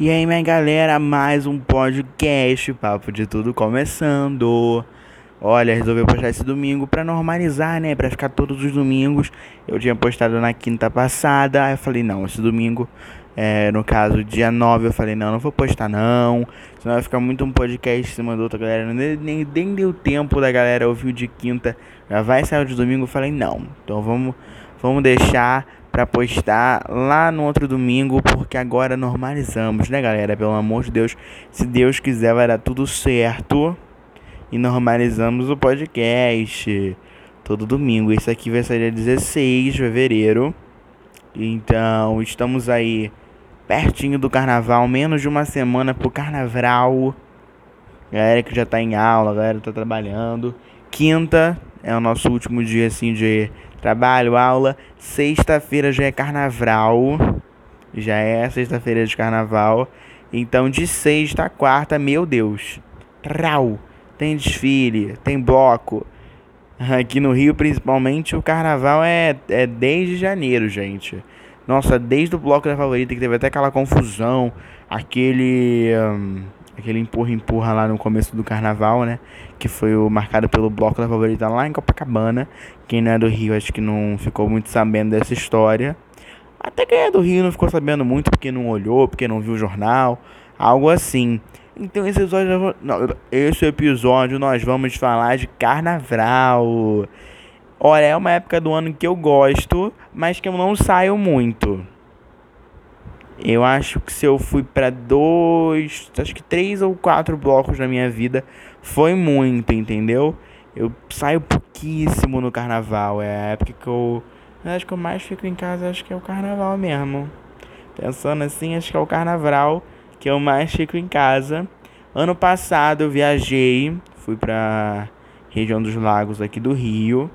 E aí, minha galera, mais um podcast, Papo de Tudo começando. Olha, resolvi postar esse domingo pra normalizar, né? Pra ficar todos os domingos. Eu tinha postado na quinta passada, aí eu falei, não, esse domingo, é, no caso, dia 9, eu falei, não, não vou postar não. Senão vai ficar muito um podcast em cima do outro, galera. Nem, nem, nem deu tempo da galera ouvir o de quinta. Já vai sair o de domingo, eu falei, não. Então vamos, vamos deixar para postar lá no outro domingo, porque agora normalizamos, né, galera? Pelo amor de Deus, se Deus quiser vai dar tudo certo e normalizamos o podcast todo domingo. Isso aqui vai sair dia 16 de fevereiro. Então, estamos aí pertinho do carnaval, menos de uma semana pro carnaval. Galera que já tá em aula, galera tá trabalhando. Quinta é o nosso último dia assim de trabalho, aula. Sexta-feira já é carnaval. Já é sexta-feira de carnaval. Então de sexta a quarta, meu Deus. Trau. Tem desfile, tem bloco. Aqui no Rio, principalmente, o carnaval é, é desde janeiro, gente. Nossa, desde o bloco da favorita, que teve até aquela confusão, aquele. Um, aquele empurra-empurra lá no começo do carnaval, né? Que foi o marcado pelo bloco da favorita lá em Copacabana. Quem não é do Rio acho que não ficou muito sabendo dessa história. Até quem é do Rio não ficou sabendo muito porque não olhou, porque não viu o jornal, algo assim. Então esse episódio, não, esse episódio nós vamos falar de carnaval. Olha, é uma época do ano que eu gosto, mas que eu não saio muito. Eu acho que se eu fui para dois, acho que três ou quatro blocos na minha vida, foi muito, entendeu? Eu saio pouquíssimo no carnaval. É a época que eu. Acho que eu mais fico em casa, acho que é o carnaval mesmo. Pensando assim, acho que é o carnaval que eu mais fico em casa. Ano passado eu viajei, fui pra região dos lagos aqui do Rio.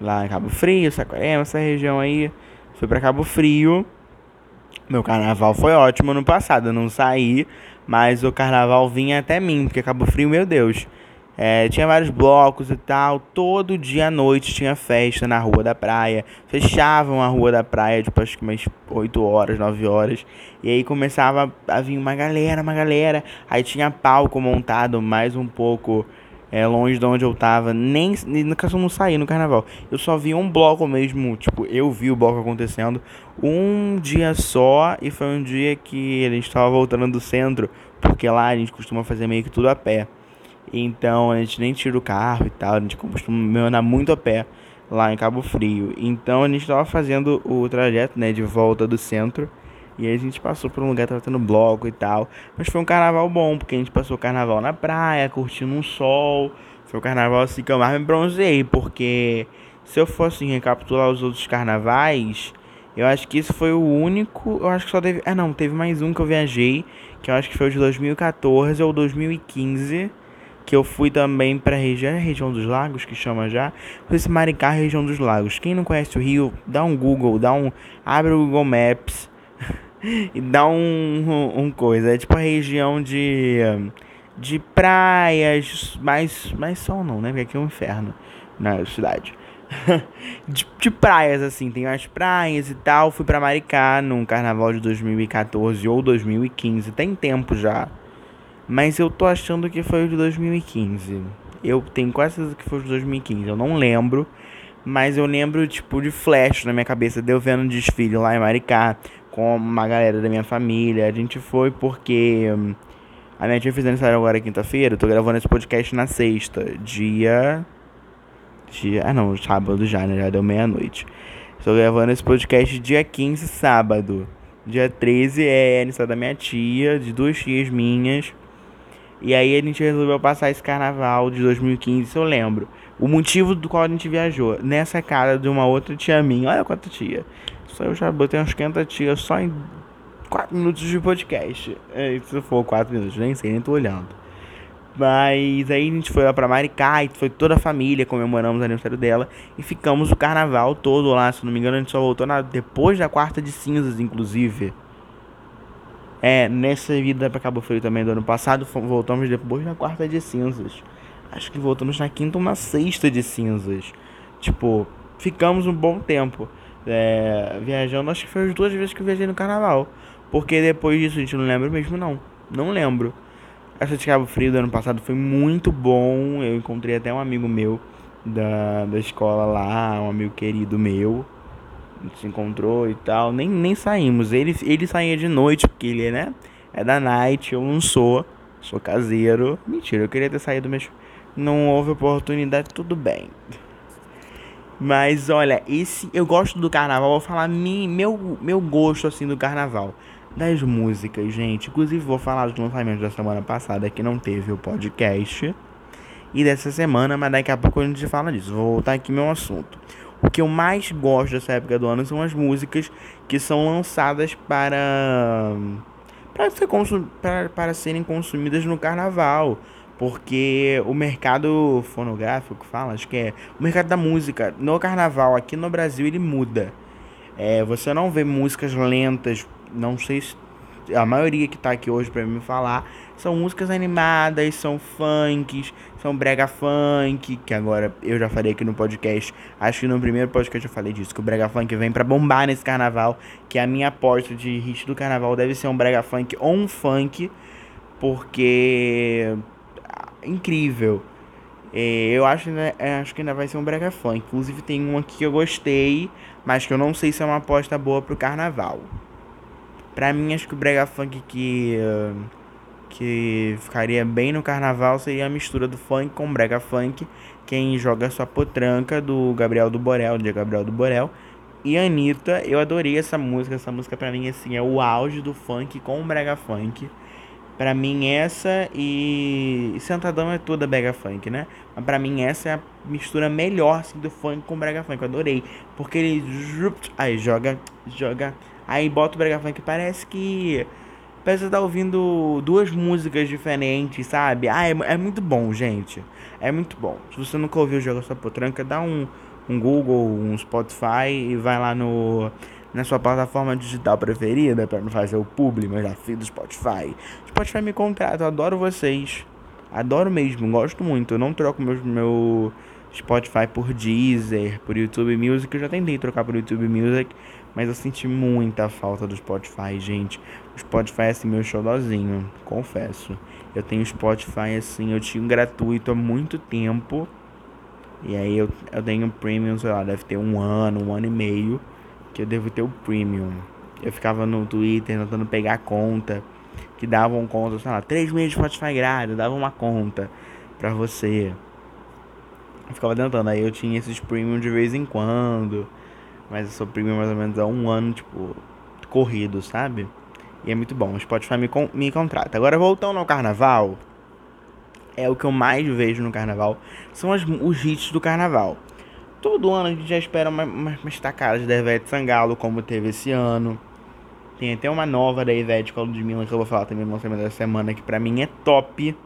Lá em Cabo Frio, Saquarema, essa região aí. Fui pra Cabo Frio. Meu carnaval foi ótimo ano passado, eu não saí, mas o carnaval vinha até mim, porque Cabo Frio, meu Deus. É, tinha vários blocos e tal. Todo dia à noite tinha festa na rua da praia. Fechavam a rua da praia, tipo, acho que umas 8 horas, 9 horas. E aí começava a vir uma galera, uma galera. Aí tinha palco montado mais um pouco é, longe de onde eu tava, nem caso eu não saí no carnaval. Eu só vi um bloco mesmo, tipo, eu vi o bloco acontecendo um dia só e foi um dia que a gente tava voltando do centro, porque lá a gente costuma fazer meio que tudo a pé. Então a gente nem tira o carro e tal, a gente costuma andar muito a pé lá em Cabo Frio. Então a gente tava fazendo o trajeto, né, de volta do centro. E aí a gente passou por um lugar, tava tendo bloco e tal. Mas foi um carnaval bom, porque a gente passou o carnaval na praia, curtindo um sol. Foi um carnaval assim que eu mais me bronzeei, porque se eu fosse recapitular os outros carnavais, eu acho que esse foi o único. Eu acho que só teve. Ah, não, teve mais um que eu viajei, que eu acho que foi o de 2014 ou 2015 que eu fui também para região, é região dos lagos que chama já, esse Maricá, região dos lagos. Quem não conhece o Rio, dá um Google, dá um abre o Google Maps e dá um, um, coisa. É tipo a região de, de praias, mais, mais sol não, né? Porque aqui é um inferno na cidade. de, de, praias, assim, tem as praias e tal. Fui pra Maricá num carnaval de 2014 ou 2015, tem tempo já. Mas eu tô achando que foi o de 2015. Eu tenho quase certeza que foi o de 2015, eu não lembro. Mas eu lembro, tipo, de flash na minha cabeça, de eu vendo um desfile lá em Maricá com uma galera da minha família. A gente foi porque hum, a minha tia fez aniversário agora quinta-feira. Eu tô gravando esse podcast na sexta, dia. Dia. Ah, não, sábado já, né? Já deu meia-noite. Estou gravando esse podcast dia 15, sábado. Dia 13 é aniversário da minha tia, de duas tias minhas. E aí a gente resolveu passar esse carnaval de 2015, se eu lembro. O motivo do qual a gente viajou. Nessa casa de uma outra tia minha. Olha quanta tia. Só eu já botei uns 50 tias só em 4 minutos de podcast. É, se for 4 minutos, nem sei, nem tô olhando. Mas aí a gente foi lá pra Maricá e foi toda a família, comemoramos o aniversário dela. E ficamos o carnaval todo lá, se não me engano, a gente só voltou na, depois da quarta de cinzas, inclusive. É, nessa vida pra Cabo Frio também do ano passado, voltamos depois da quarta de cinzas. Acho que voltamos na quinta ou na sexta de cinzas. Tipo, ficamos um bom tempo é, viajando. Acho que foi as duas vezes que eu viajei no carnaval. Porque depois disso a gente não lembra mesmo, não. Não lembro. Essa de Cabo Frio do ano passado foi muito bom. Eu encontrei até um amigo meu da, da escola lá, um amigo querido meu. A gente se encontrou e tal. Nem, nem saímos. Ele, ele saía de noite, porque ele, né? É da night, eu não sou. Sou caseiro. Mentira, eu queria ter saído, mas não houve oportunidade, tudo bem. Mas olha, esse eu gosto do carnaval, vou falar meu, meu gosto assim do carnaval. Das músicas, gente. Inclusive vou falar dos lançamentos da semana passada que não teve o podcast. E dessa semana, mas daqui a pouco a gente fala disso. Vou voltar aqui meu assunto. O que eu mais gosto dessa época do ano são as músicas que são lançadas para para, ser para, para serem consumidas no carnaval. Porque o mercado fonográfico fala, acho que é o mercado da música no carnaval aqui no Brasil ele muda. É, você não vê músicas lentas, não sei se a maioria que tá aqui hoje para me falar são músicas animadas, são funks, são brega funk, que agora eu já falei aqui no podcast, acho que no primeiro podcast eu falei disso, que o brega funk vem para bombar nesse carnaval, que a minha aposta de hit do carnaval deve ser um brega funk ou um funk, porque incrível. É, eu acho, né, acho que ainda vai ser um brega funk. Inclusive tem um aqui que eu gostei, mas que eu não sei se é uma aposta boa pro carnaval. Pra mim, acho que o brega funk que, que ficaria bem no carnaval seria a mistura do funk com brega funk. Quem joga sua potranca do Gabriel do Borel, de Gabriel do Borel. E Anitta, eu adorei essa música. Essa música pra mim assim, é o auge do funk com brega funk. Pra mim essa e Sentadão é toda brega funk, né? Mas pra mim essa é a mistura melhor assim, do funk com brega funk. Eu adorei. Porque ele aí joga, joga, aí bota o brega funk parece que parece que tá ouvindo duas músicas diferentes, sabe? Ah, é, é muito bom, gente. É muito bom. Se você nunca ouviu o Joga Sua Potranca, dá um, um Google, um Spotify e vai lá no na sua plataforma digital preferida para não fazer o publi, mas já fiz do Spotify. Spotify me contrata, eu adoro vocês. Adoro mesmo, gosto muito. Eu não troco meu, meu Spotify por Deezer, por YouTube Music. Eu já tentei trocar por YouTube Music, mas eu senti muita falta do Spotify, gente. O Spotify é assim meu xodózinho, confesso. Eu tenho Spotify assim, eu tinha gratuito há muito tempo. E aí eu, eu tenho premium, sei lá, deve ter um ano, um ano e meio que eu devo ter o premium. Eu ficava no Twitter tentando pegar conta, que davam conta, sei lá, três meses de Spotify grátis, davam uma conta pra você. Eu ficava tentando, aí eu tinha esses premium de vez em quando, mas eu sou premium mais ou menos há um ano, tipo, corrido, sabe? E é muito bom, o Spotify me, me contrata. Agora voltando ao carnaval, é o que eu mais vejo no carnaval, são as, os hits do carnaval. Todo ano a gente já espera umas, umas tacadas da Ivete Sangalo, como teve esse ano. Tem até uma nova da Ivete com a Ludmilla que eu vou falar também no lançamento da semana, que pra mim é top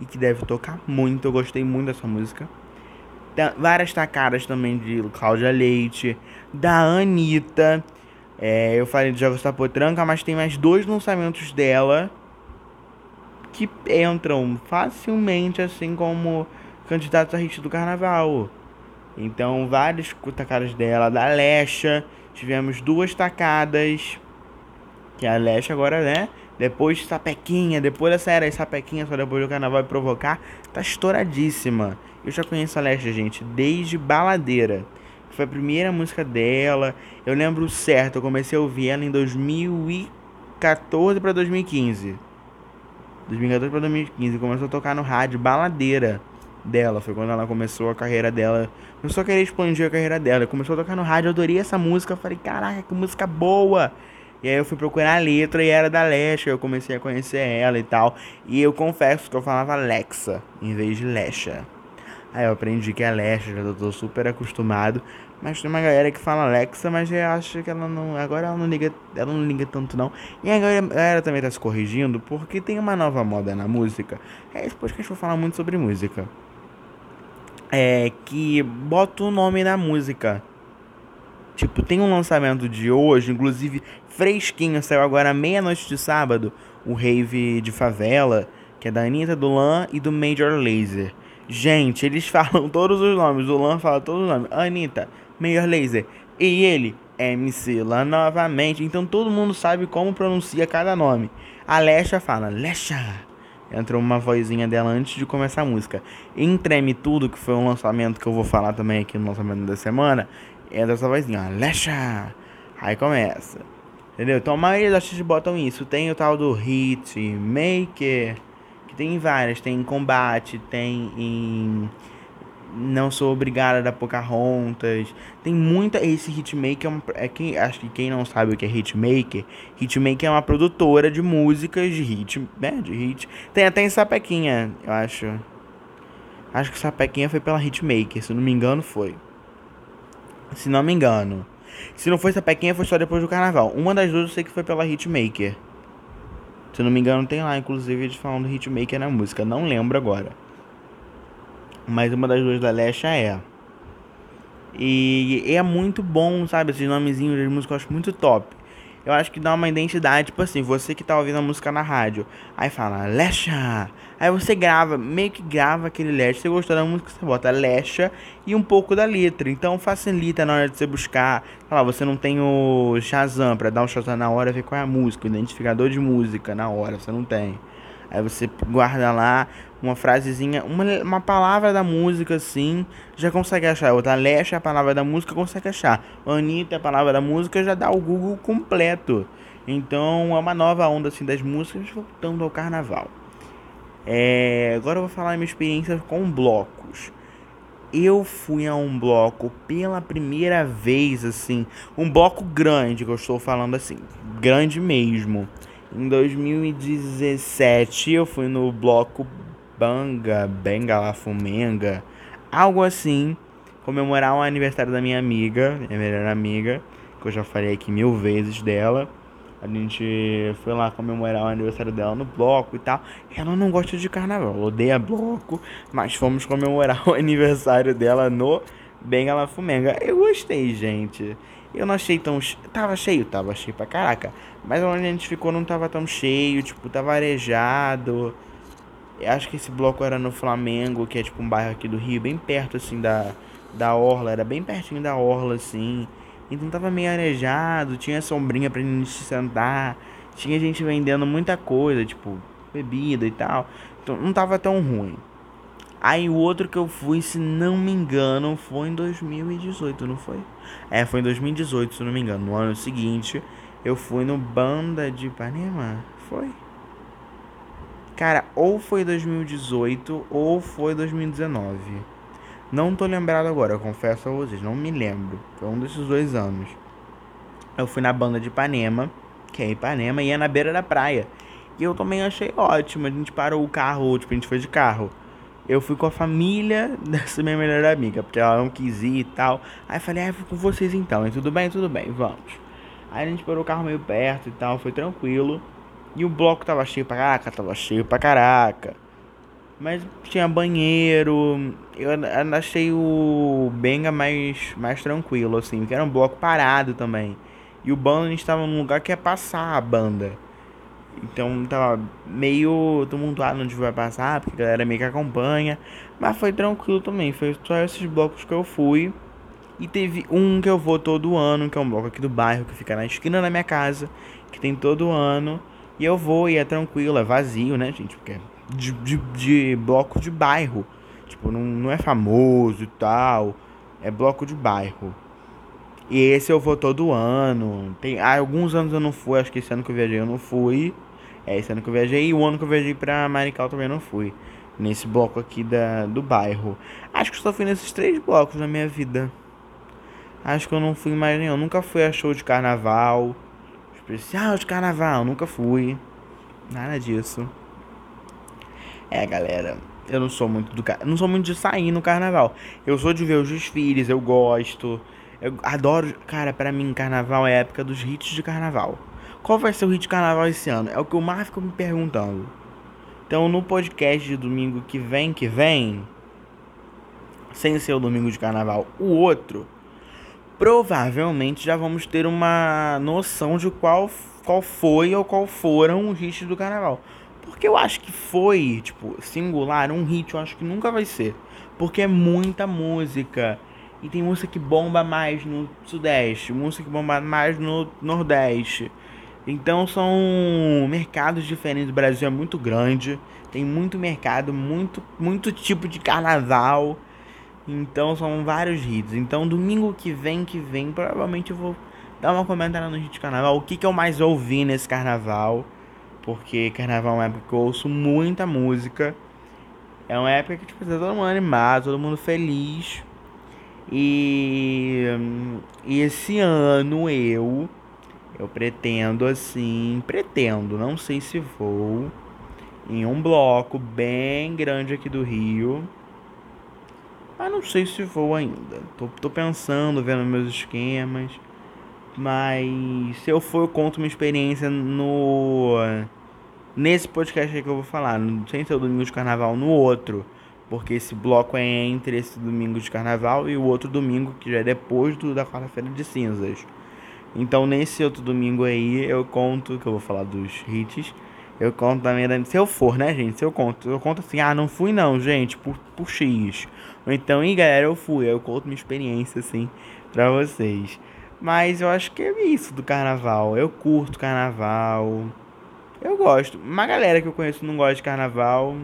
e que deve tocar muito. Eu gostei muito dessa música. Tem várias tacadas também de Cláudia Leite, da Anitta. É, eu falei de Jogos da Potranca, mas tem mais dois lançamentos dela que entram facilmente assim como candidatos a hit do carnaval. Então, vários tacadas dela, da Lesha, tivemos duas tacadas, que a Lesha agora, né? Depois Sapequinha, depois dessa era Sapequinha, só depois do carnaval provocar, tá estouradíssima. Eu já conheço a Lesha, gente, desde Baladeira. Que foi a primeira música dela. Eu lembro certo, eu comecei a ouvir ela em 2014 para 2015. 2014 para 2015, começou a tocar no rádio Baladeira dela. Foi quando ela começou a carreira dela. Começou a querer expandir a carreira dela. Começou a tocar no rádio, eu adorei essa música. Eu falei, caraca, que música boa! E aí eu fui procurar a letra e era da Lesha. Eu comecei a conhecer ela e tal. E eu confesso que eu falava Alexa em vez de Lesha. Aí eu aprendi que é Lesha, já tô super acostumado. Mas tem uma galera que fala Alexa, mas eu acho que ela não. Agora ela não liga. Ela não liga tanto não. E agora a galera também tá se corrigindo porque tem uma nova moda na música. É depois que a gente vai falar muito sobre música é, que bota o nome na música. Tipo, tem um lançamento de hoje, inclusive fresquinho, saiu agora meia-noite de sábado, o Rave de Favela, que é da Anitta, do Lan e do Major Laser. Gente, eles falam todos os nomes, o Lan fala todos os nomes. Anitta, Major Laser. E ele MC lá novamente. Então todo mundo sabe como pronuncia cada nome. A Lesha fala, Lesha. Entrou uma vozinha dela antes de começar a música. Em Treme Tudo, que foi um lançamento que eu vou falar também aqui no lançamento da semana, entra essa vozinha, Lesha. Aí começa. Entendeu? Então a maioria das artistas botam isso. Tem o tal do Hit Maker, que tem várias. Tem em Combate, tem em não Sou Obrigada da Pocahontas. Tem muita. Esse Hitmaker é, uma, é quem. Acho que quem não sabe o que é Hitmaker. Hitmaker é uma produtora de músicas de hit. Né? De hit. Tem até em Sapequinha, eu acho. Acho que Sapequinha foi pela Hitmaker, se não me engano foi. Se não me engano. Se não foi Sapequinha, foi só depois do carnaval. Uma das duas eu sei que foi pela Hitmaker. Se não me engano, tem lá, inclusive, eles falando Hitmaker na música. Não lembro agora. Mas uma das duas da Lesha é. E é muito bom, sabe? Esses nomezinhos de música eu acho muito top. Eu acho que dá uma identidade, tipo assim, você que tá ouvindo a música na rádio, aí fala Lesha. Aí você grava, meio que grava aquele Lesha. Você gostou da música, você bota Lesha e um pouco da letra. Então facilita na hora de você buscar. Lá, você não tem o Shazam pra dar um Shazam na hora, ver qual é a música, o identificador de música na hora, você não tem. Aí você guarda lá uma frasezinha, uma, uma palavra da música assim, já consegue achar. Outra Leste é a palavra da música, consegue achar. Anitta é a palavra da música, já dá o Google completo. Então é uma nova onda assim das músicas voltando ao carnaval. É, agora eu vou falar minha experiência com blocos. Eu fui a um bloco pela primeira vez, assim, um bloco grande que eu estou falando assim, grande mesmo. Em 2017 eu fui no bloco Banga, Bengala Fumenga, algo assim, comemorar o aniversário da minha amiga, minha melhor amiga, que eu já falei aqui mil vezes dela. A gente foi lá comemorar o aniversário dela no bloco e tal. Ela não gosta de carnaval, odeia bloco, mas fomos comemorar o aniversário dela no Bengala Fumenga. Eu gostei, gente. Eu não achei tão. Tava cheio, tava cheio pra caraca. Mas onde a gente ficou não tava tão cheio, tipo, tava arejado. Acho que esse bloco era no Flamengo, que é tipo um bairro aqui do Rio, bem perto assim da, da Orla, era bem pertinho da Orla, assim. Então tava meio arejado, tinha sombrinha pra gente sentar, tinha gente vendendo muita coisa, tipo, bebida e tal. Então não tava tão ruim. Aí o outro que eu fui, se não me engano, foi em 2018, não foi? É, foi em 2018, se não me engano. No ano seguinte, eu fui no Banda de Ipanema. Foi? Cara, ou foi 2018 ou foi 2019. Não tô lembrado agora, confesso a vocês, não me lembro. Foi um desses dois anos. Eu fui na banda de Ipanema, que é Ipanema, e é na beira da praia. E eu também achei ótimo. A gente parou o carro, tipo, a gente foi de carro eu fui com a família dessa minha melhor amiga, porque ela não quis ir e tal. Aí falei, ah, eu fui com vocês então. E tudo bem, tudo bem, vamos. Aí a gente parou o carro meio perto e tal, foi tranquilo. E o bloco tava cheio pra caraca, tava cheio pra caraca. Mas tinha banheiro. Eu achei o Benga mais, mais tranquilo, assim, porque era um bloco parado também. E o bando a gente tava num lugar que é passar a banda. Então tava meio tumultuado onde vai passar, porque a galera meio que acompanha. Mas foi tranquilo também. Foi só esses blocos que eu fui. E teve um que eu vou todo ano, que é um bloco aqui do bairro, que fica na esquina da minha casa, que tem todo ano. E eu vou e é tranquilo, é vazio, né, gente? Porque é de, de, de bloco de bairro. Tipo, não, não é famoso e tal. É bloco de bairro. E esse eu vou todo ano. Tem ah, alguns anos eu não fui, acho que esse ano que eu viajei eu não fui. É esse ano que eu viajei e o ano que eu viajei pra Marical também não fui. Nesse bloco aqui da, do bairro. Acho que só fui nesses três blocos na minha vida. Acho que eu não fui mais nenhum. Nunca fui a show de carnaval. Especial de carnaval, nunca fui. Nada disso. É, galera. Eu não sou muito do não sou muito de sair no carnaval. Eu sou de ver os desfiles, eu gosto. Eu adoro, cara, para mim carnaval é a época dos hits de carnaval. Qual vai ser o hit de carnaval esse ano? É o que eu mais me perguntando. Então no podcast de domingo que vem, que vem, sem ser o domingo de carnaval, o outro, provavelmente já vamos ter uma noção de qual, qual foi ou qual foram os hits do carnaval. Porque eu acho que foi, tipo, singular, um hit, eu acho que nunca vai ser. Porque é muita música E tem música que bomba mais no Sudeste, música que bomba mais no Nordeste. Então são mercados diferentes. O Brasil é muito grande, tem muito mercado, muito, muito tipo de carnaval. Então são vários hits. Então domingo que vem, que vem, provavelmente eu vou dar uma comentada no hit de carnaval. O que, que eu mais ouvi nesse carnaval? Porque carnaval é uma época que eu ouço muita música. É uma época que tipo, tá todo mundo animado, todo mundo feliz. E, e esse ano eu eu pretendo assim, pretendo, não sei se vou em um bloco bem grande aqui do Rio. Mas não sei se vou ainda. Tô, tô pensando, vendo meus esquemas. Mas se eu for, eu conto uma experiência no. Nesse podcast aí que eu vou falar. Sem ser o domingo de carnaval, no outro. Porque esse bloco é entre esse domingo de carnaval e o outro domingo, que já é depois do, da quarta-feira de cinzas. Então nesse outro domingo aí eu conto, que eu vou falar dos hits. Eu conto também, se eu for, né, gente? Se eu conto, eu conto assim, ah, não fui não, gente, por, por X. Ou então, e galera, eu fui. Eu conto minha experiência, assim, pra vocês. Mas eu acho que é isso do carnaval. Eu curto carnaval. Eu gosto. Uma galera que eu conheço não gosta de carnaval.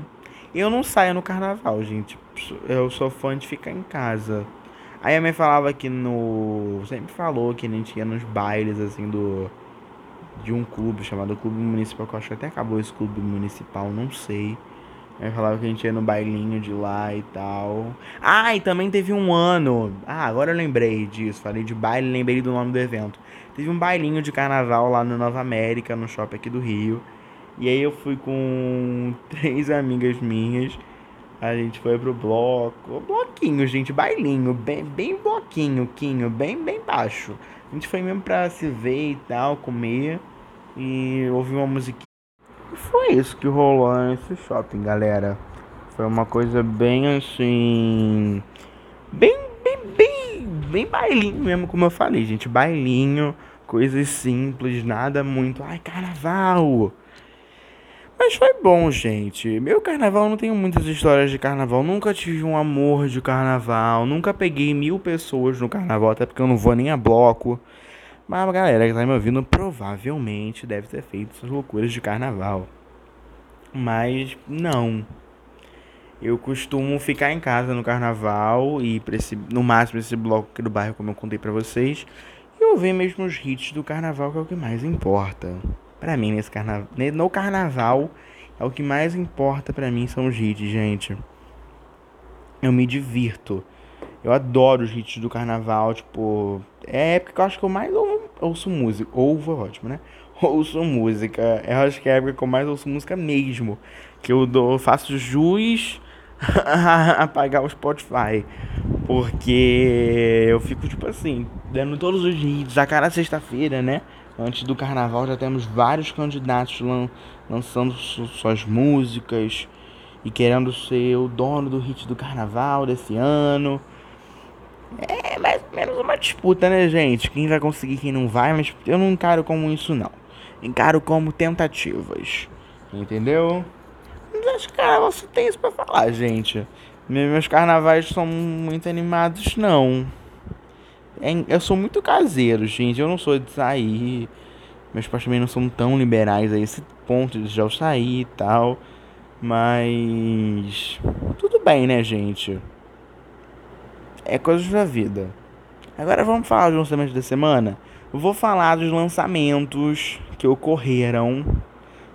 Eu não saio no carnaval, gente. Eu sou fã de ficar em casa. Aí a mãe falava que no. Sempre falou que a gente ia nos bailes, assim, do. De um clube chamado Clube Municipal, que eu acho que até acabou esse clube municipal, não sei. Aí falava que a gente ia no bailinho de lá e tal. Ah, e também teve um ano. Ah, agora eu lembrei disso. Falei de baile, lembrei do nome do evento. Teve um bailinho de carnaval lá no Nova América, no shopping aqui do Rio. E aí eu fui com três amigas minhas. A gente foi pro bloco. Bloquinho, gente, bailinho. Bem, bem bloquinho, quinho, bem, bem baixo. A gente foi mesmo pra se ver e tal, comer. E ouvir uma musiquinha. E foi isso que rolou nesse shopping, galera. Foi uma coisa bem assim. Bem, bem, bem, bem bailinho mesmo, como eu falei, gente. Bailinho, coisas simples, nada muito. Ai, carnaval! Mas foi bom, gente. Meu carnaval não tenho muitas histórias de carnaval. Nunca tive um amor de carnaval. Nunca peguei mil pessoas no carnaval, até porque eu não vou nem a bloco. Mas a galera que tá me ouvindo provavelmente deve ter feito essas loucuras de carnaval. Mas não. Eu costumo ficar em casa no carnaval e esse, no máximo esse bloco aqui do bairro, como eu contei pra vocês. E ouvir mesmo os hits do carnaval, que é o que mais importa. Pra mim, nesse carnaval. No carnaval, é o que mais importa pra mim são os hits, gente. Eu me divirto. Eu adoro os hits do carnaval, tipo. É a época que eu acho que eu mais ouço, ouço música. Ouvo é ótimo, né? Ouço música. Eu acho que é a época que eu mais ouço música mesmo. Que eu dou, faço jus a pagar o Spotify. Porque eu fico, tipo assim, dando todos os hits a cada sexta-feira, né? Antes do carnaval já temos vários candidatos lan lançando su suas músicas e querendo ser o dono do hit do carnaval desse ano. É mais ou menos uma disputa, né, gente? Quem vai conseguir, quem não vai, mas eu não encaro como isso, não. Encaro como tentativas. Entendeu? Mas acho que carnaval só tem isso pra falar, gente. Meus carnavais são muito animados, não. É, eu sou muito caseiro, gente. Eu não sou de sair. Meus pais também não são tão liberais a esse ponto de já sair e tal. Mas. Tudo bem, né, gente? É coisa da vida. Agora vamos falar dos lançamentos da semana. Eu vou falar dos lançamentos que ocorreram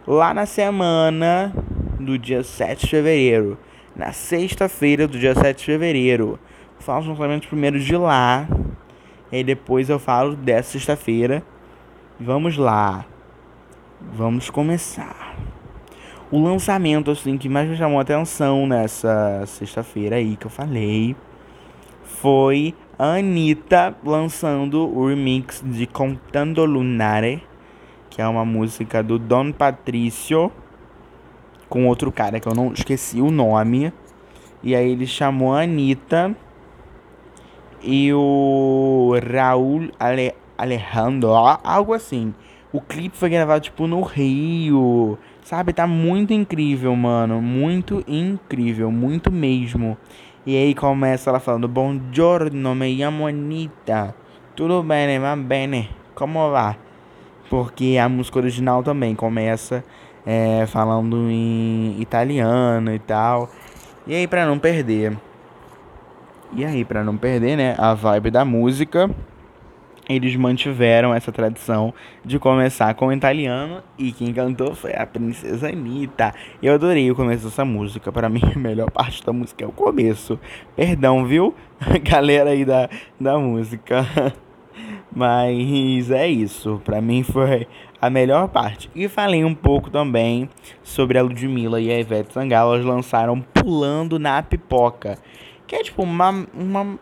lá na semana do dia 7 de fevereiro. Na sexta-feira do dia 7 de fevereiro. Vou falar os lançamentos primeiro de lá e depois eu falo dessa sexta-feira. Vamos lá. Vamos começar. O lançamento assim que mais me chamou a atenção nessa sexta-feira aí que eu falei foi a Anitta lançando o remix de Contando Lunare, que é uma música do Don Patricio com outro cara que eu não esqueci o nome. E aí ele chamou a Anitta e o Raul Ale, Alejandro, algo assim. O clipe foi gravado tipo no Rio, sabe? Tá muito incrível, mano, muito incrível, muito mesmo. E aí começa ela falando: Buongiorno, me chamo Anitta. Tudo bem, va bene? Como va? Porque a música original também começa é, falando em italiano e tal. E aí, pra não perder. E aí, pra não perder, né? A vibe da música eles mantiveram essa tradição de começar com o italiano e quem cantou foi a princesa Anitta. Eu adorei o começo dessa música. Para mim, a melhor parte da música é o começo. Perdão, viu? Galera aí da, da música. Mas é isso. Para mim foi a melhor parte. E falei um pouco também sobre a Ludmilla e a Ivete Sangalo. Elas lançaram Pulando na Pipoca. Que é tipo uma, uma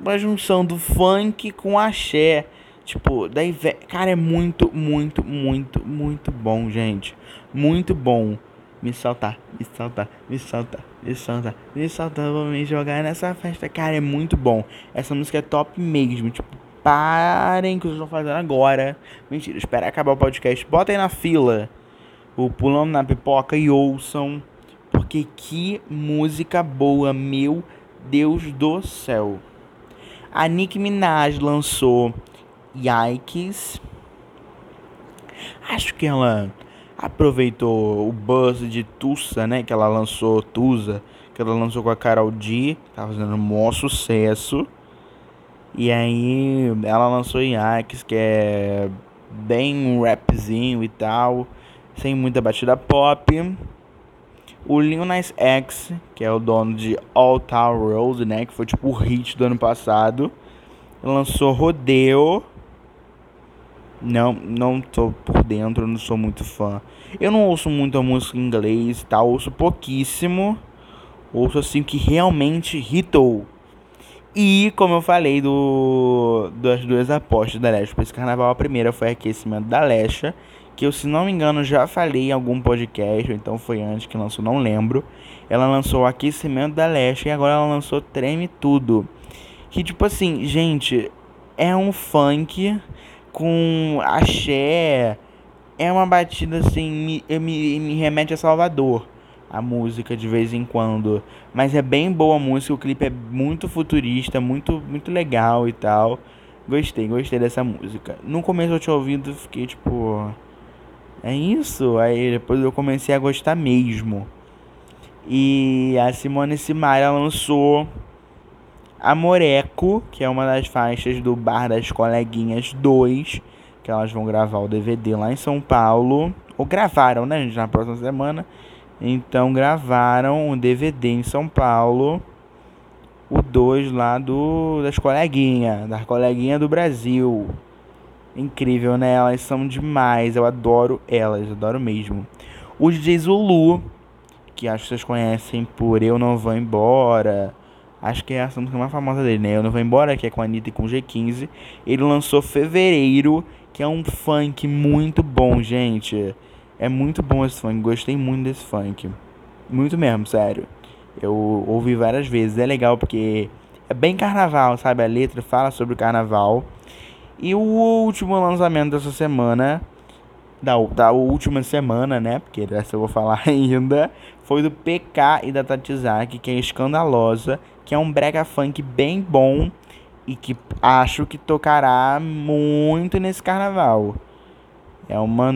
uma junção do funk com axé. Tipo, daí, cara, é muito, muito, muito, muito bom, gente. Muito bom. Me soltar, me soltar, me soltar, me soltar, me soltar, vou me jogar nessa festa. Cara, é muito bom. Essa música é top mesmo. Tipo, parem que vocês estão fazendo agora. Mentira, espera acabar o podcast. Botem na fila o Pulando na Pipoca e ouçam. Porque que música boa, meu Deus do céu. A Nicki Minaj lançou Yikes. Acho que ela aproveitou o buzz de Tussa, né? Que ela lançou Tusa, que ela lançou com a Carol D, tá fazendo um maior sucesso. E aí ela lançou Yikes, que é bem um rapzinho e tal, sem muita batida pop. O Lil Nas X, que é o dono de All Town Road, né? Que foi tipo o hit do ano passado. Lançou Rodeo. Não, não tô por dentro, não sou muito fã. Eu não ouço muita música em inglês tá? tal, ouço pouquíssimo. Ouço assim que realmente hitou. E como eu falei do das duas apostas da Lesha para esse carnaval, a primeira foi aquecimento da Lesha que eu, se não me engano, já falei em algum podcast, ou então foi antes que lançou, não lembro. Ela lançou Aquecimento da Leste e agora ela lançou Treme Tudo. Que, tipo assim, gente, é um funk com axé. É uma batida assim, me, me, me remete a Salvador a música de vez em quando. Mas é bem boa a música, o clipe é muito futurista, muito, muito legal e tal. Gostei, gostei dessa música. No começo eu tinha ouvido, fiquei tipo. É isso. Aí depois eu comecei a gostar mesmo. E a Simone Simaria lançou Amoreco, que é uma das faixas do Bar das Coleguinhas 2, que elas vão gravar o DVD lá em São Paulo. Ou gravaram, né, gente, na próxima semana. Então gravaram o DVD em São Paulo. O 2 lá do das coleguinhas, das coleguinhas do Brasil incrível, né? Elas são demais. Eu adoro elas, adoro mesmo. O DJ Zulu, que acho que vocês conhecem por Eu Não Vou Embora. Acho que é a música mais famosa dele, né? Eu Não Vou Embora, que é com a Anitta e com o G15. Ele lançou Fevereiro, que é um funk muito bom, gente. É muito bom esse funk, gostei muito desse funk. Muito mesmo, sério. Eu ouvi várias vezes, é legal porque é bem carnaval, sabe? A letra fala sobre o carnaval. E o último lançamento dessa semana, da, da última semana, né? Porque dessa eu vou falar ainda, foi do PK e da Tatizaki, que é escandalosa, que é um brega funk bem bom e que acho que tocará muito nesse carnaval. É uma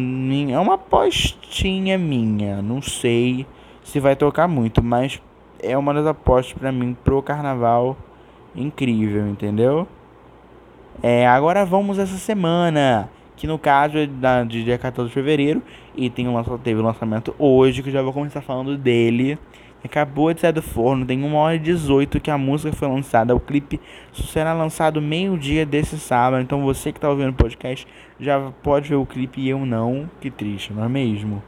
é uma apostinha minha, não sei se vai tocar muito, mas é uma das apostas para mim pro carnaval incrível, entendeu? É, agora vamos essa semana, que no caso é da, de dia 14 de fevereiro, e tem um, teve o um lançamento hoje, que eu já vou começar falando dele. Acabou de sair do forno, tem 1 hora e 18 que a música foi lançada. O clipe será lançado meio-dia desse sábado. Então você que está ouvindo o podcast já pode ver o clipe e eu não. Que triste, não é mesmo?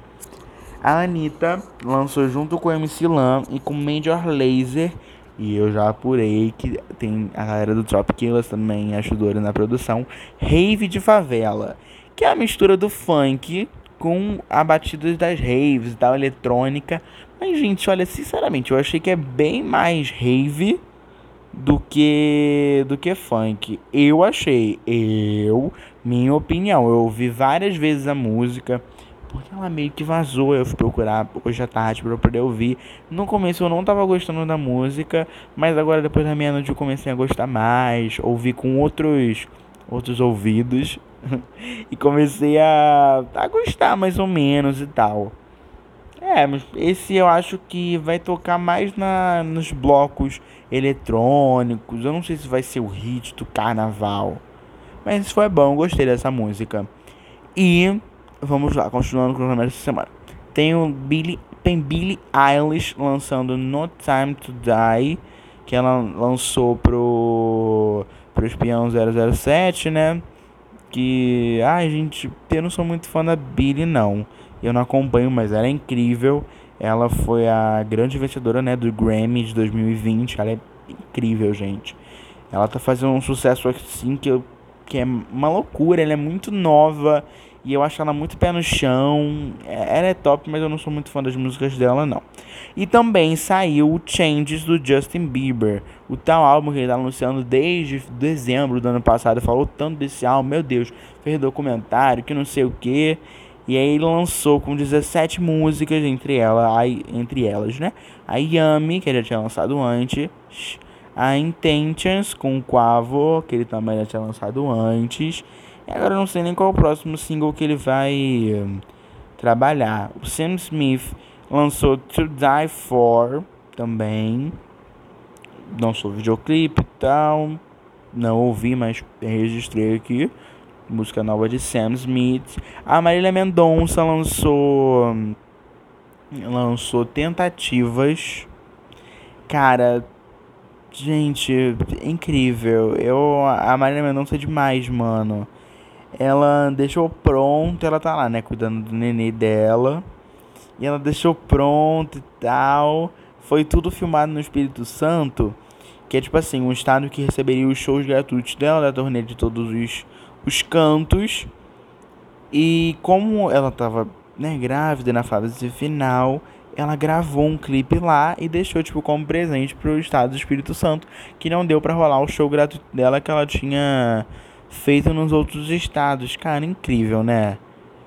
A Anitta lançou junto com o MC Lan e com Major Laser e eu já apurei que tem a galera do Trop Killers também ajudou na produção. Rave de Favela, que é a mistura do funk com a batida das raves tal, eletrônica. Mas, gente, olha, sinceramente, eu achei que é bem mais rave do que do que funk. Eu achei, eu, minha opinião, eu ouvi várias vezes a música porque ela meio que vazou. Eu fui procurar hoje à tarde para poder ouvir. No começo eu não tava gostando da música, mas agora depois da meia-noite eu comecei a gostar mais, ouvir com outros outros ouvidos e comecei a, a gostar mais ou menos e tal. É, mas esse eu acho que vai tocar mais na, nos blocos eletrônicos. Eu não sei se vai ser o hit do carnaval. Mas foi bom, gostei dessa música. E vamos lá, continuando com o cronômetro dessa semana. Tem o Billy, tem Billie Eilish lançando No Time to Die, que ela lançou pro pro espião 007, né? Que, ai, gente, eu não sou muito fã da Billie não. Eu não acompanho, mas ela é incrível. Ela foi a grande vencedora, né, do Grammy de 2020. Ela é incrível, gente. Ela tá fazendo um sucesso assim que, eu, que é uma loucura. Ela é muito nova e eu acho ela muito pé no chão. É, ela é top, mas eu não sou muito fã das músicas dela, não. E também saiu o Changes do Justin Bieber. O tal álbum que ele tá anunciando desde dezembro do ano passado. Falou tanto desse álbum, meu Deus. Fez documentário, que não sei o que. E aí ele lançou com 17 músicas, entre, ela, a, entre elas, né? A Yummy, que ele já tinha lançado antes. A Intentions, com o Quavo, que ele também já tinha lançado antes. Agora eu não sei nem qual é o próximo single que ele vai um, trabalhar. O Sam Smith lançou To Die For também. Lançou videoclipe e tal. Não ouvi, mas registrei aqui música nova de Sam Smith. A Marília Mendonça lançou lançou Tentativas. Cara, gente, incrível. Eu a Marília Mendonça é demais, mano. Ela deixou pronto, ela tá lá, né, cuidando do nenê dela. E ela deixou pronto e tal. Foi tudo filmado no Espírito Santo, que é tipo assim, um estado que receberia os shows gratuitos dela, da turnê de todos os os cantos. E como ela estava né, grávida na fase final, ela gravou um clipe lá e deixou tipo como presente pro estado do Espírito Santo, que não deu para rolar o show gratuito dela que ela tinha feito nos outros estados. Cara, incrível, né?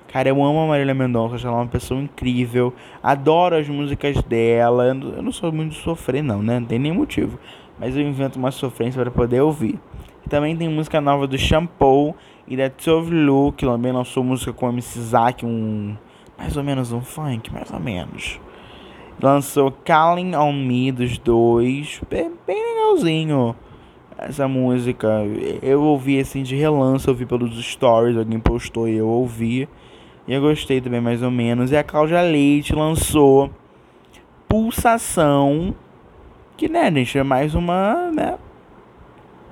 Cara, eu amo a Marília Mendonça, ela uma pessoa incrível. Adoro as músicas dela. Eu não sou muito de sofrer, não, né? Não tem nem motivo. Mas eu invento uma sofrência para poder ouvir. Também tem música nova do Shampoo e da Tove Lu, que também lançou música com o MC Zack, um mais ou menos um funk, mais ou menos. Lançou Calling on Me dos dois, bem, bem legalzinho essa música. Eu ouvi assim de relance, eu vi pelos stories, alguém postou e eu ouvi. E eu gostei também mais ou menos. E a Cláudia Leite lançou Pulsação, que né, gente, é mais uma, né,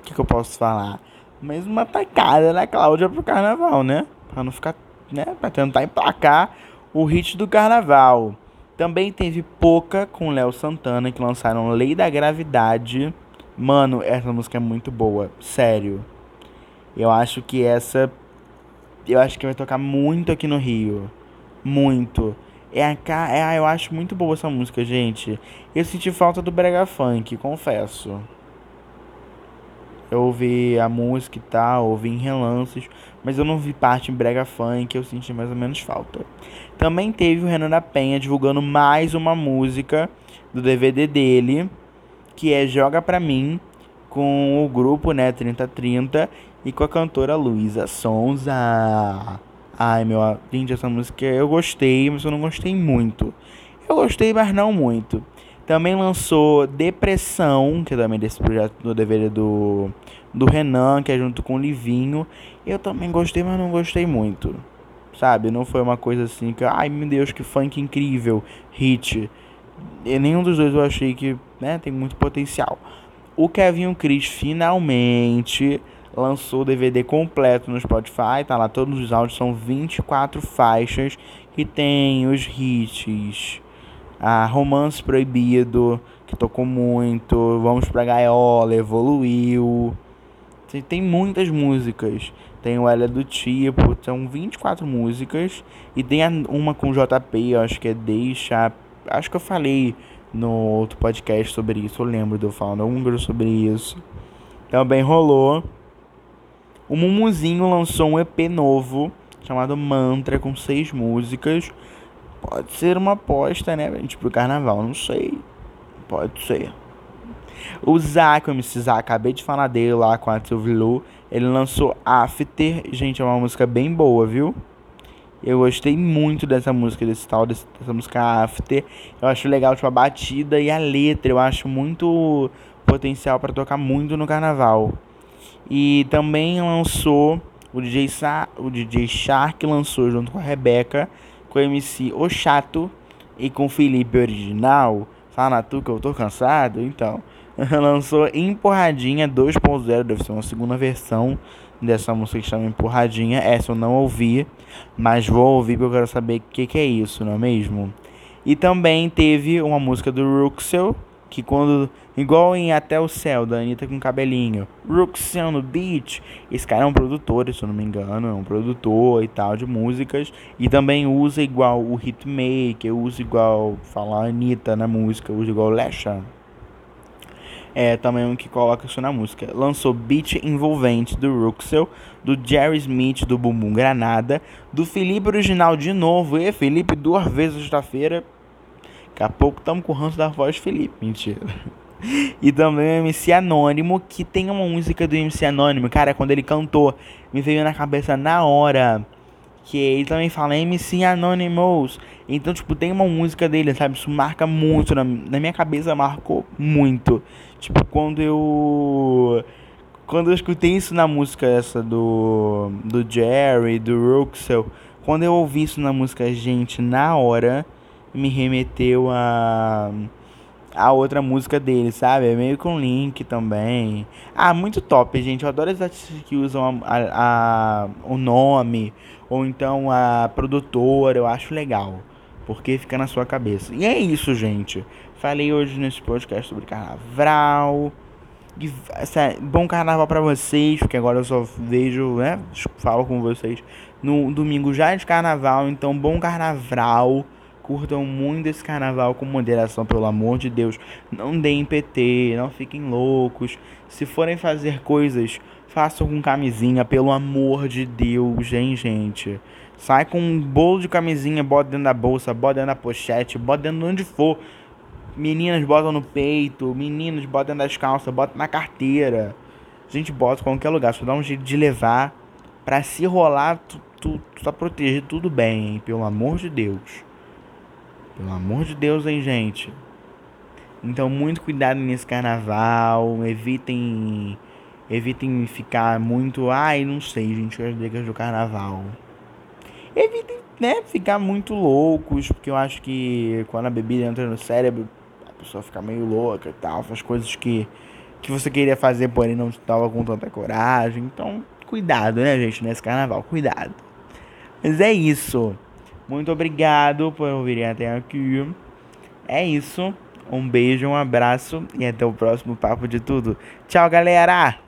que, que eu posso falar? Mas uma tacada na Cláudia pro carnaval, né? Pra não ficar, né? Pra tentar emplacar o hit do carnaval. Também teve Pouca com Léo Santana, que lançaram Lei da Gravidade. Mano, essa música é muito boa, sério. Eu acho que essa. Eu acho que vai tocar muito aqui no Rio. Muito. É a é, eu acho muito boa essa música, gente. Eu senti falta do Brega Funk, confesso. Eu ouvi a música e tal, ouvi em relances, mas eu não vi parte em brega funk, eu senti mais ou menos falta. Também teve o Renan da Penha divulgando mais uma música do DVD dele, que é Joga Pra Mim, com o grupo, né, 3030, e com a cantora Luísa Sonza. Ai, meu, gente, essa música eu gostei, mas eu não gostei muito. Eu gostei, mas não muito. Também lançou Depressão, que é também desse projeto do DVD do, do Renan, que é junto com o Livinho. Eu também gostei, mas não gostei muito. Sabe? Não foi uma coisa assim que, ai meu Deus, que funk incrível, hit. E nenhum dos dois eu achei que né, tem muito potencial. O Kevin Cris finalmente lançou o DVD completo no Spotify, tá lá todos os áudios, são 24 faixas que tem os hits a Romance Proibido, que tocou muito, Vamos pra Gaiola, Evoluiu. Tem, tem muitas músicas. Tem o Ela do Tipo, são 24 músicas. E tem uma com JP, acho que é Deixa. Acho que eu falei no outro podcast sobre isso. Eu lembro eu falando húngaro sobre isso. Também rolou. O Mumuzinho lançou um EP novo chamado Mantra, com seis músicas. Pode ser uma aposta, né, gente, pro carnaval, não sei. Pode ser. O Zac, o MC Zac, acabei de falar dele lá com a Silvio Ele lançou After. Gente, é uma música bem boa, viu? Eu gostei muito dessa música, desse tal, dessa música After. Eu acho legal, tipo, a batida e a letra. Eu acho muito potencial para tocar muito no carnaval. E também lançou o DJ, Sa o DJ Shark lançou junto com a Rebeca, com o MC O Chato e com o Felipe Original. Fala tu que eu tô cansado? Então, lançou Empurradinha 2.0, deve ser uma segunda versão dessa música que chama Empurradinha. Essa eu não ouvi, mas vou ouvir porque eu quero saber o que, que é isso, não é mesmo? E também teve uma música do Ruxel, que quando. Igual em Até o Céu, da Anitta com cabelinho. Ruxel no beat. Esse cara é um produtor, se eu não me engano. É um produtor e tal de músicas. E também usa igual o Hitmaker, usa igual. Falar Anitta na música, usa igual Lesha é também um que coloca isso na música. Lançou Beat Envolvente do Ruxel, do Jerry Smith do Bumbum Granada, do Felipe Original de novo, e Felipe duas vezes sexta-feira. Daqui a pouco estamos com o ranço da voz Felipe, mentira. E também o MC Anônimo, que tem uma música do MC Anônimo, cara, quando ele cantou, me veio na cabeça na hora que ele também fala MC Anonymous. Então, tipo, tem uma música dele, sabe? Isso marca muito, na, na minha cabeça marcou muito. Tipo, quando eu. Quando eu escutei isso na música essa do. Do Jerry, do Ruxel. Quando eu ouvi isso na música, gente, na hora me remeteu a a outra música dele, sabe? É meio com link também. Ah, muito top, gente. Eu adoro os artistas que usam a, a, a, o nome ou então a produtora. Eu acho legal. Porque fica na sua cabeça. E é isso, gente. Falei hoje nesse podcast sobre carnaval. E, bom carnaval para vocês, porque agora eu só vejo, né? Falo com vocês no domingo já de carnaval. Então, bom carnaval curtam muito esse carnaval com moderação, pelo amor de Deus. Não deem PT, não fiquem loucos. Se forem fazer coisas, façam com camisinha, pelo amor de Deus, hein, gente. Sai com um bolo de camisinha, bota dentro da bolsa, bota dentro da pochete, bota dentro de onde for. Meninas botam no peito, meninos botam das calças, botam na carteira. A gente bota em qualquer lugar, só dá um jeito de levar. Pra se rolar, tu, tu, tu tá protegido, tudo bem, hein? Pelo amor de Deus. Pelo amor de Deus, hein, gente? Então, muito cuidado nesse carnaval. Evitem. Evitem ficar muito. Ai, não sei, gente, as dicas do carnaval. Evitem, né, ficar muito loucos. Porque eu acho que quando a bebida entra no cérebro, a pessoa fica meio louca e tal. Faz coisas que, que você queria fazer, porém não estava com tanta coragem. Então, cuidado, né, gente, nesse carnaval. Cuidado. Mas é isso. Muito obrigado por ouvirem até aqui. É isso. Um beijo, um abraço e até o próximo Papo de Tudo. Tchau, galera!